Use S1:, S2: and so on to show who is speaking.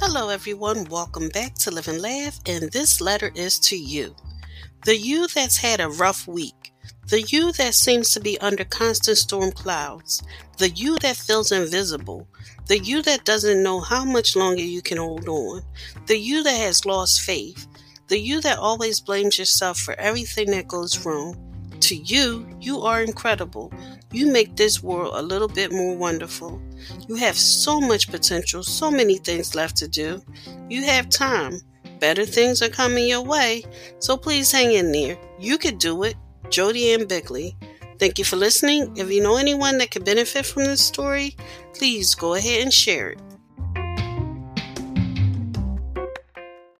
S1: Hello, everyone. Welcome back to Live and Laugh, and this letter is to you. The you that's had a rough week, the you that seems to be under constant storm clouds, the you that feels invisible, the you that doesn't know how much longer you can hold on, the you that has lost faith, the you that always blames yourself for everything that goes wrong. To you, you are incredible. You make this world a little bit more wonderful. You have so much potential, so many things left to do. You have time. Better things are coming your way, so please hang in there. You could do it. Jody Ann Bigley. Thank you for listening. If you know anyone that could benefit from this story, please go ahead and share it.